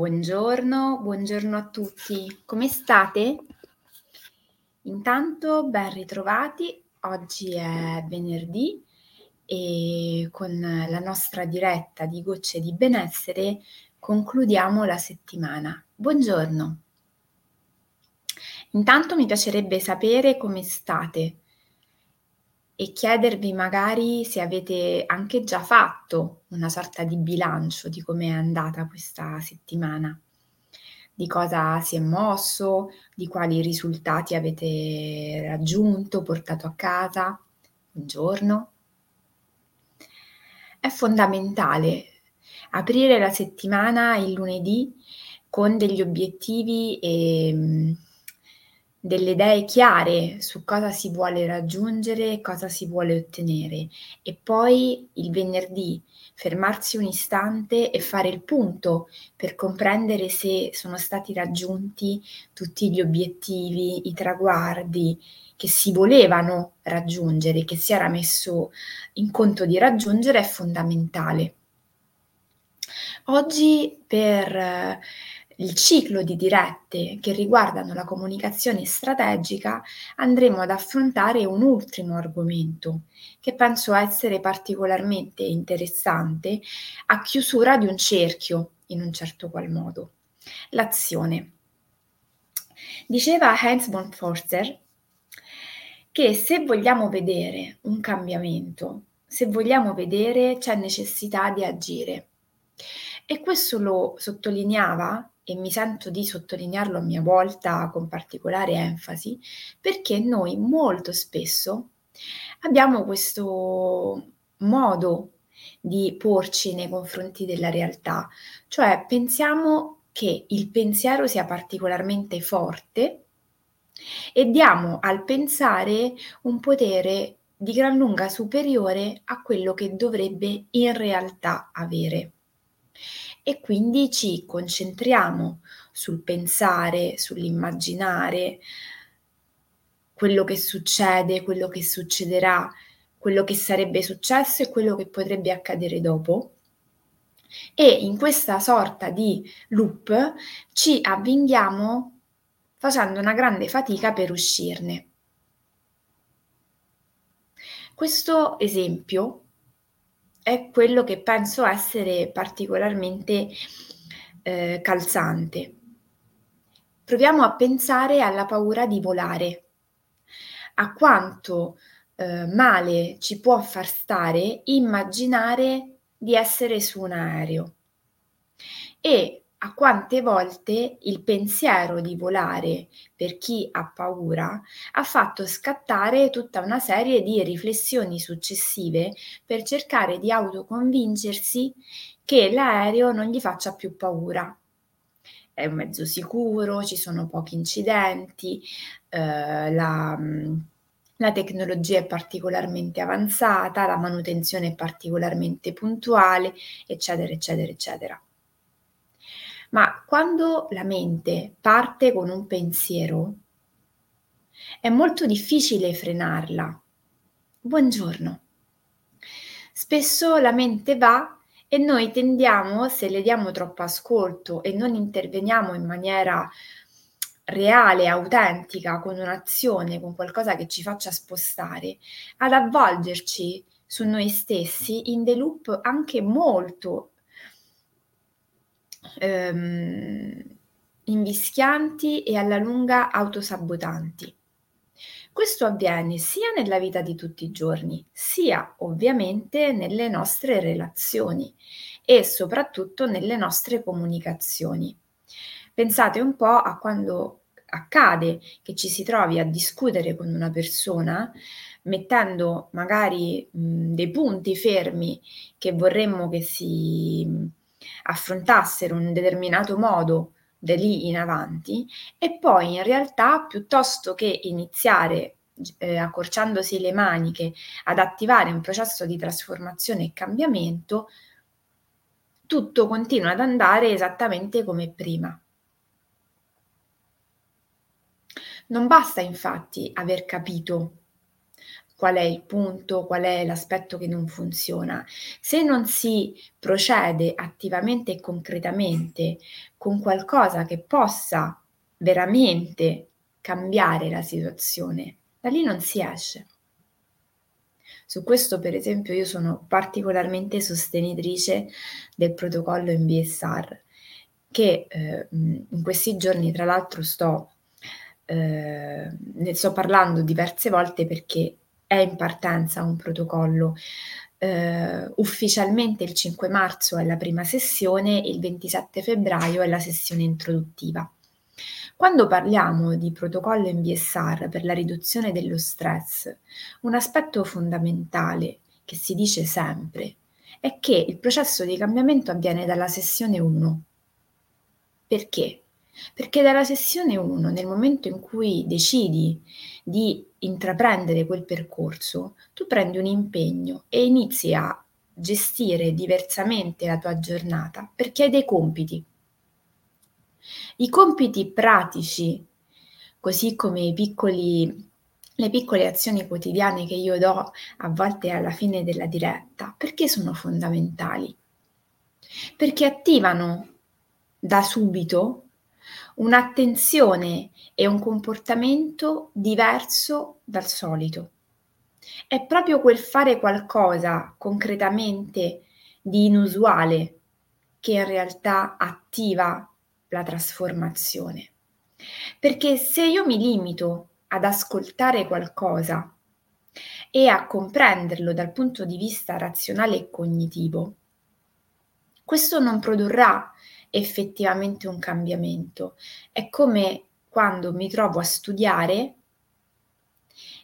Buongiorno, buongiorno a tutti. Come state? Intanto ben ritrovati. Oggi è venerdì e con la nostra diretta di Gocce di Benessere concludiamo la settimana. Buongiorno. Intanto mi piacerebbe sapere come state e chiedervi magari se avete anche già fatto una sorta di bilancio di come è andata questa settimana, di cosa si è mosso, di quali risultati avete raggiunto, portato a casa. Buongiorno. È fondamentale aprire la settimana il lunedì con degli obiettivi e delle idee chiare su cosa si vuole raggiungere, cosa si vuole ottenere e poi il venerdì fermarsi un istante e fare il punto per comprendere se sono stati raggiunti tutti gli obiettivi, i traguardi che si volevano raggiungere, che si era messo in conto di raggiungere è fondamentale. Oggi per il ciclo di dirette che riguardano la comunicazione strategica, andremo ad affrontare un ultimo argomento che penso essere particolarmente interessante a chiusura di un cerchio, in un certo qual modo, l'azione. Diceva Heinz von Forster che se vogliamo vedere un cambiamento, se vogliamo vedere c'è necessità di agire. E questo lo sottolineava e mi sento di sottolinearlo a mia volta con particolare enfasi, perché noi molto spesso abbiamo questo modo di porci nei confronti della realtà, cioè pensiamo che il pensiero sia particolarmente forte e diamo al pensare un potere di gran lunga superiore a quello che dovrebbe in realtà avere e quindi ci concentriamo sul pensare, sull'immaginare quello che succede, quello che succederà, quello che sarebbe successo e quello che potrebbe accadere dopo. E in questa sorta di loop ci avvinghiamo facendo una grande fatica per uscirne. Questo esempio è quello che penso essere particolarmente eh, calzante. Proviamo a pensare alla paura di volare, a quanto eh, male ci può far stare immaginare di essere su un aereo e a quante volte il pensiero di volare per chi ha paura ha fatto scattare tutta una serie di riflessioni successive per cercare di autoconvincersi che l'aereo non gli faccia più paura. È un mezzo sicuro, ci sono pochi incidenti, eh, la, la tecnologia è particolarmente avanzata, la manutenzione è particolarmente puntuale, eccetera, eccetera, eccetera. Ma quando la mente parte con un pensiero, è molto difficile frenarla. Buongiorno. Spesso la mente va e noi tendiamo, se le diamo troppo ascolto e non interveniamo in maniera reale, autentica, con un'azione, con qualcosa che ci faccia spostare, ad avvolgerci su noi stessi in dei loop anche molto ehm, invischianti e alla lunga autosabotanti. Questo avviene sia nella vita di tutti i giorni, sia ovviamente nelle nostre relazioni e soprattutto nelle nostre comunicazioni. Pensate un po' a quando accade che ci si trovi a discutere con una persona mettendo magari mh, dei punti fermi che vorremmo che si affrontassero in un determinato modo da lì in avanti e poi in realtà piuttosto che iniziare eh, accorciandosi le maniche ad attivare un processo di trasformazione e cambiamento, tutto continua ad andare esattamente come prima. Non basta infatti aver capito qual è il punto, qual è l'aspetto che non funziona. Se non si procede attivamente e concretamente con qualcosa che possa veramente cambiare la situazione, da lì non si esce. Su questo, per esempio, io sono particolarmente sostenitrice del protocollo in BSR, che eh, in questi giorni, tra l'altro, sto, eh, ne sto parlando diverse volte perché è in partenza un protocollo. Uh, ufficialmente il 5 marzo è la prima sessione, il 27 febbraio è la sessione introduttiva. Quando parliamo di protocollo in BSR per la riduzione dello stress, un aspetto fondamentale che si dice sempre è che il processo di cambiamento avviene dalla sessione 1. Perché? Perché dalla sessione 1, nel momento in cui decidi di intraprendere quel percorso, tu prendi un impegno e inizi a gestire diversamente la tua giornata perché hai dei compiti. I compiti pratici, così come piccoli, le piccole azioni quotidiane che io do a volte alla fine della diretta, perché sono fondamentali? Perché attivano da subito un'attenzione e un comportamento diverso dal solito. È proprio quel fare qualcosa concretamente di inusuale che in realtà attiva la trasformazione. Perché se io mi limito ad ascoltare qualcosa e a comprenderlo dal punto di vista razionale e cognitivo, questo non produrrà effettivamente un cambiamento. È come quando mi trovo a studiare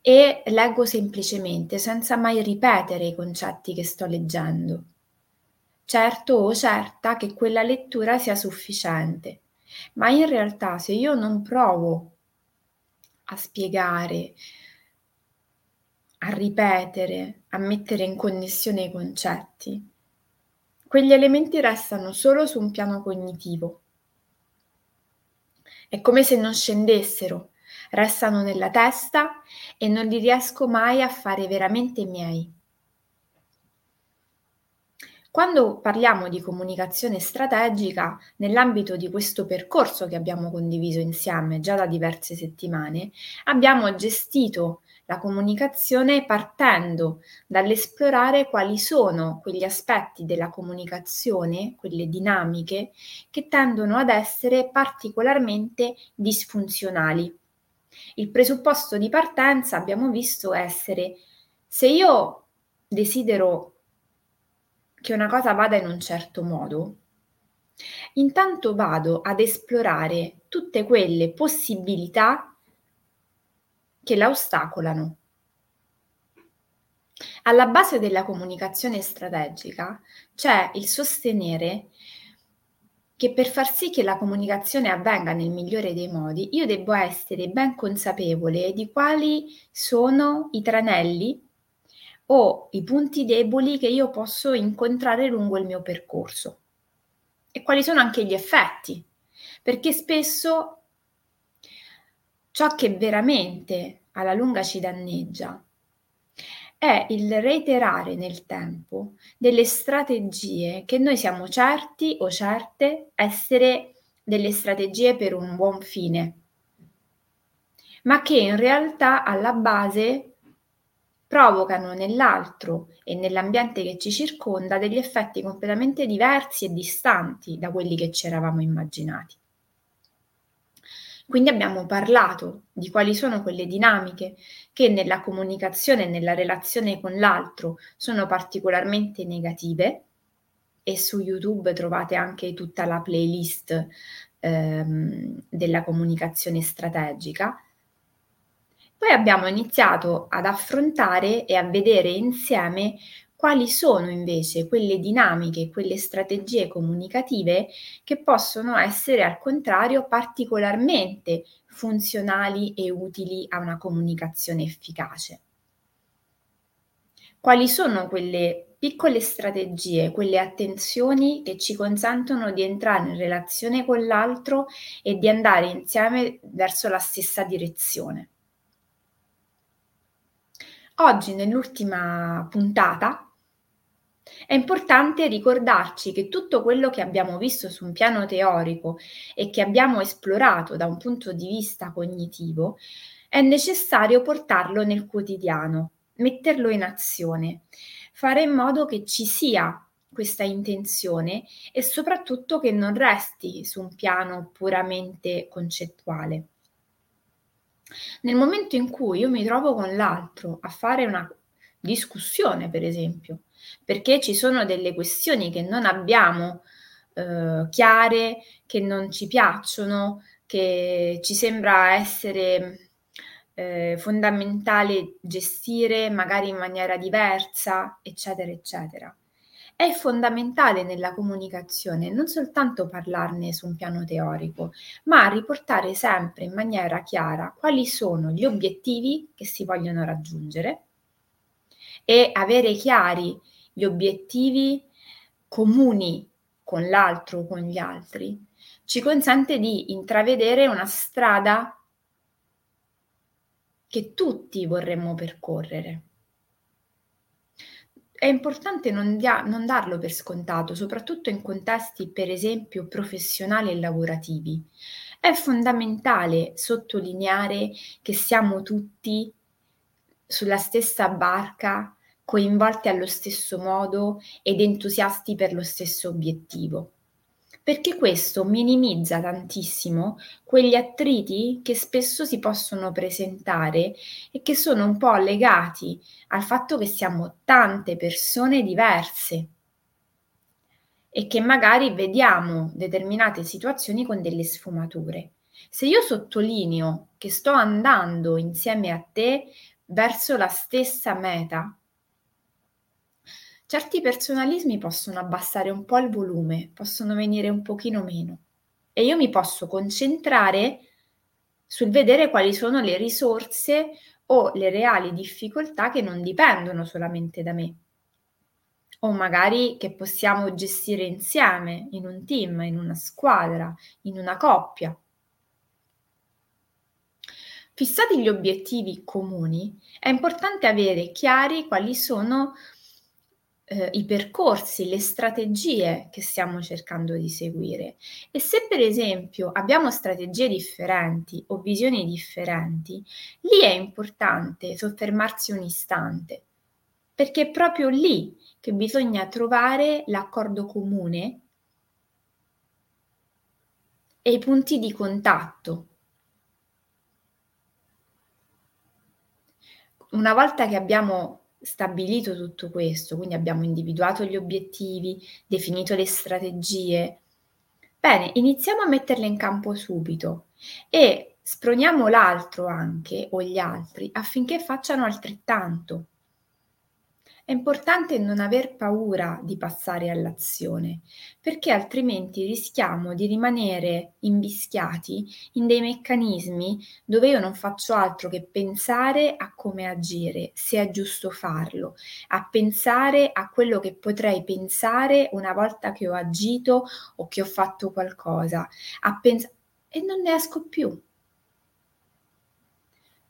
e leggo semplicemente senza mai ripetere i concetti che sto leggendo. Certo o certa che quella lettura sia sufficiente, ma in realtà se io non provo a spiegare, a ripetere, a mettere in connessione i concetti, quegli elementi restano solo su un piano cognitivo. È come se non scendessero, restano nella testa e non li riesco mai a fare veramente miei. Quando parliamo di comunicazione strategica, nell'ambito di questo percorso che abbiamo condiviso insieme già da diverse settimane, abbiamo gestito la comunicazione partendo dall'esplorare quali sono quegli aspetti della comunicazione, quelle dinamiche, che tendono ad essere particolarmente disfunzionali. Il presupposto di partenza abbiamo visto essere se io desidero che una cosa vada in un certo modo, intanto vado ad esplorare tutte quelle possibilità che la ostacolano. Alla base della comunicazione strategica c'è il sostenere che per far sì che la comunicazione avvenga nel migliore dei modi, io devo essere ben consapevole di quali sono i tranelli o i punti deboli che io posso incontrare lungo il mio percorso e quali sono anche gli effetti, perché spesso ciò che veramente alla lunga ci danneggia è il reiterare nel tempo delle strategie che noi siamo certi o certe essere delle strategie per un buon fine, ma che in realtà alla base provocano nell'altro e nell'ambiente che ci circonda degli effetti completamente diversi e distanti da quelli che ci eravamo immaginati. Quindi abbiamo parlato di quali sono quelle dinamiche che nella comunicazione e nella relazione con l'altro sono particolarmente negative e su YouTube trovate anche tutta la playlist ehm, della comunicazione strategica. Poi abbiamo iniziato ad affrontare e a vedere insieme quali sono invece quelle dinamiche, quelle strategie comunicative che possono essere al contrario particolarmente funzionali e utili a una comunicazione efficace. Quali sono quelle piccole strategie, quelle attenzioni che ci consentono di entrare in relazione con l'altro e di andare insieme verso la stessa direzione? Oggi, nell'ultima puntata, è importante ricordarci che tutto quello che abbiamo visto su un piano teorico e che abbiamo esplorato da un punto di vista cognitivo, è necessario portarlo nel quotidiano, metterlo in azione, fare in modo che ci sia questa intenzione e soprattutto che non resti su un piano puramente concettuale. Nel momento in cui io mi trovo con l'altro a fare una discussione, per esempio, perché ci sono delle questioni che non abbiamo eh, chiare, che non ci piacciono, che ci sembra essere eh, fondamentale gestire magari in maniera diversa, eccetera, eccetera. È fondamentale nella comunicazione non soltanto parlarne su un piano teorico, ma riportare sempre in maniera chiara quali sono gli obiettivi che si vogliono raggiungere e avere chiari gli obiettivi comuni con l'altro o con gli altri ci consente di intravedere una strada che tutti vorremmo percorrere è importante non, dia- non darlo per scontato, soprattutto in contesti, per esempio, professionali e lavorativi. È fondamentale sottolineare che siamo tutti sulla stessa barca, coinvolti allo stesso modo ed entusiasti per lo stesso obiettivo perché questo minimizza tantissimo quegli attriti che spesso si possono presentare e che sono un po' legati al fatto che siamo tante persone diverse e che magari vediamo determinate situazioni con delle sfumature. Se io sottolineo che sto andando insieme a te verso la stessa meta, certi personalismi possono abbassare un po' il volume, possono venire un pochino meno e io mi posso concentrare sul vedere quali sono le risorse o le reali difficoltà che non dipendono solamente da me o magari che possiamo gestire insieme in un team, in una squadra, in una coppia. Fissati gli obiettivi comuni, è importante avere chiari quali sono eh, i percorsi, le strategie che stiamo cercando di seguire. E se per esempio abbiamo strategie differenti o visioni differenti, lì è importante soffermarsi un istante, perché è proprio lì che bisogna trovare l'accordo comune e i punti di contatto. Una volta che abbiamo stabilito tutto questo, quindi abbiamo individuato gli obiettivi, definito le strategie, bene, iniziamo a metterle in campo subito e sproniamo l'altro anche o gli altri affinché facciano altrettanto. È importante non aver paura di passare all'azione, perché altrimenti rischiamo di rimanere invischiati in dei meccanismi dove io non faccio altro che pensare a come agire, se è giusto farlo, a pensare a quello che potrei pensare una volta che ho agito o che ho fatto qualcosa, a pens- e non ne esco più.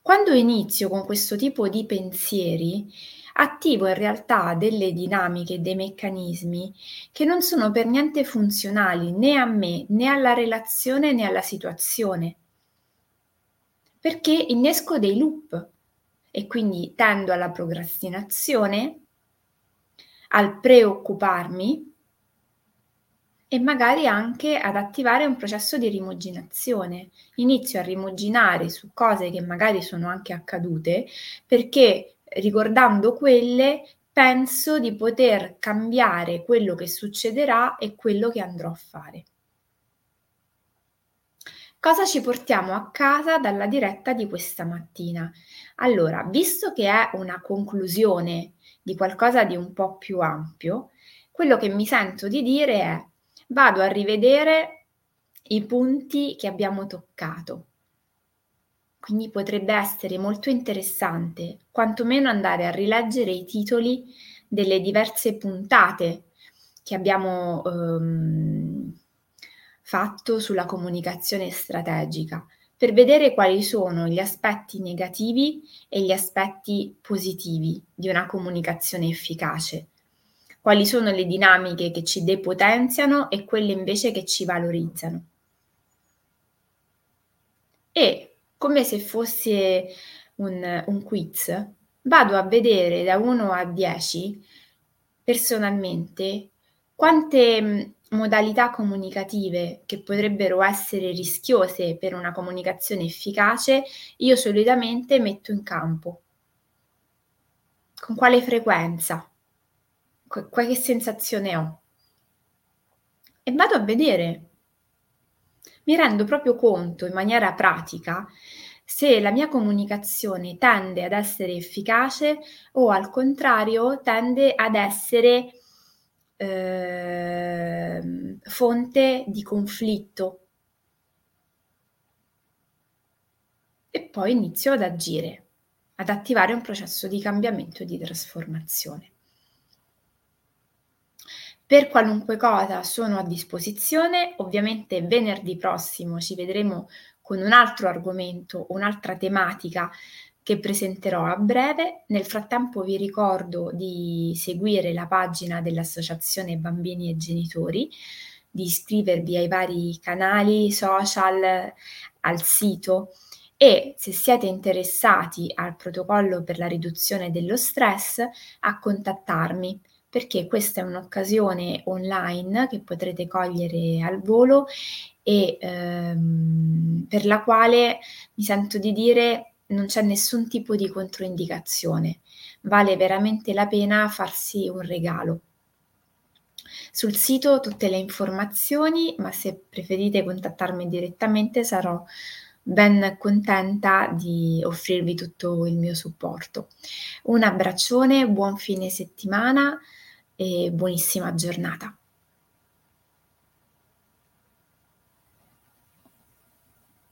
Quando inizio con questo tipo di pensieri, attivo in realtà delle dinamiche, dei meccanismi che non sono per niente funzionali né a me, né alla relazione, né alla situazione. Perché innesco dei loop e quindi tendo alla procrastinazione, al preoccuparmi e magari anche ad attivare un processo di rimuginazione. Inizio a rimuginare su cose che magari sono anche accadute perché ricordando quelle, penso di poter cambiare quello che succederà e quello che andrò a fare. Cosa ci portiamo a casa dalla diretta di questa mattina? Allora, visto che è una conclusione di qualcosa di un po' più ampio, quello che mi sento di dire è vado a rivedere i punti che abbiamo toccato quindi potrebbe essere molto interessante quantomeno andare a rileggere i titoli delle diverse puntate che abbiamo ehm, fatto sulla comunicazione strategica, per vedere quali sono gli aspetti negativi e gli aspetti positivi di una comunicazione efficace, quali sono le dinamiche che ci depotenziano e quelle invece che ci valorizzano. E come se fosse un, un quiz, vado a vedere da 1 a 10 personalmente quante modalità comunicative che potrebbero essere rischiose per una comunicazione efficace, io solitamente metto in campo. Con quale frequenza? Qu- qualche sensazione ho? E vado a vedere. Mi rendo proprio conto in maniera pratica se la mia comunicazione tende ad essere efficace o al contrario tende ad essere eh, fonte di conflitto. E poi inizio ad agire, ad attivare un processo di cambiamento e di trasformazione. Per qualunque cosa sono a disposizione, ovviamente venerdì prossimo ci vedremo con un altro argomento, un'altra tematica che presenterò a breve. Nel frattempo vi ricordo di seguire la pagina dell'Associazione Bambini e Genitori, di iscrivervi ai vari canali social, al sito e se siete interessati al protocollo per la riduzione dello stress a contattarmi perché questa è un'occasione online che potrete cogliere al volo e ehm, per la quale mi sento di dire non c'è nessun tipo di controindicazione, vale veramente la pena farsi un regalo. Sul sito tutte le informazioni, ma se preferite contattarmi direttamente sarò ben contenta di offrirvi tutto il mio supporto. Un abbraccione, buon fine settimana e buonissima giornata.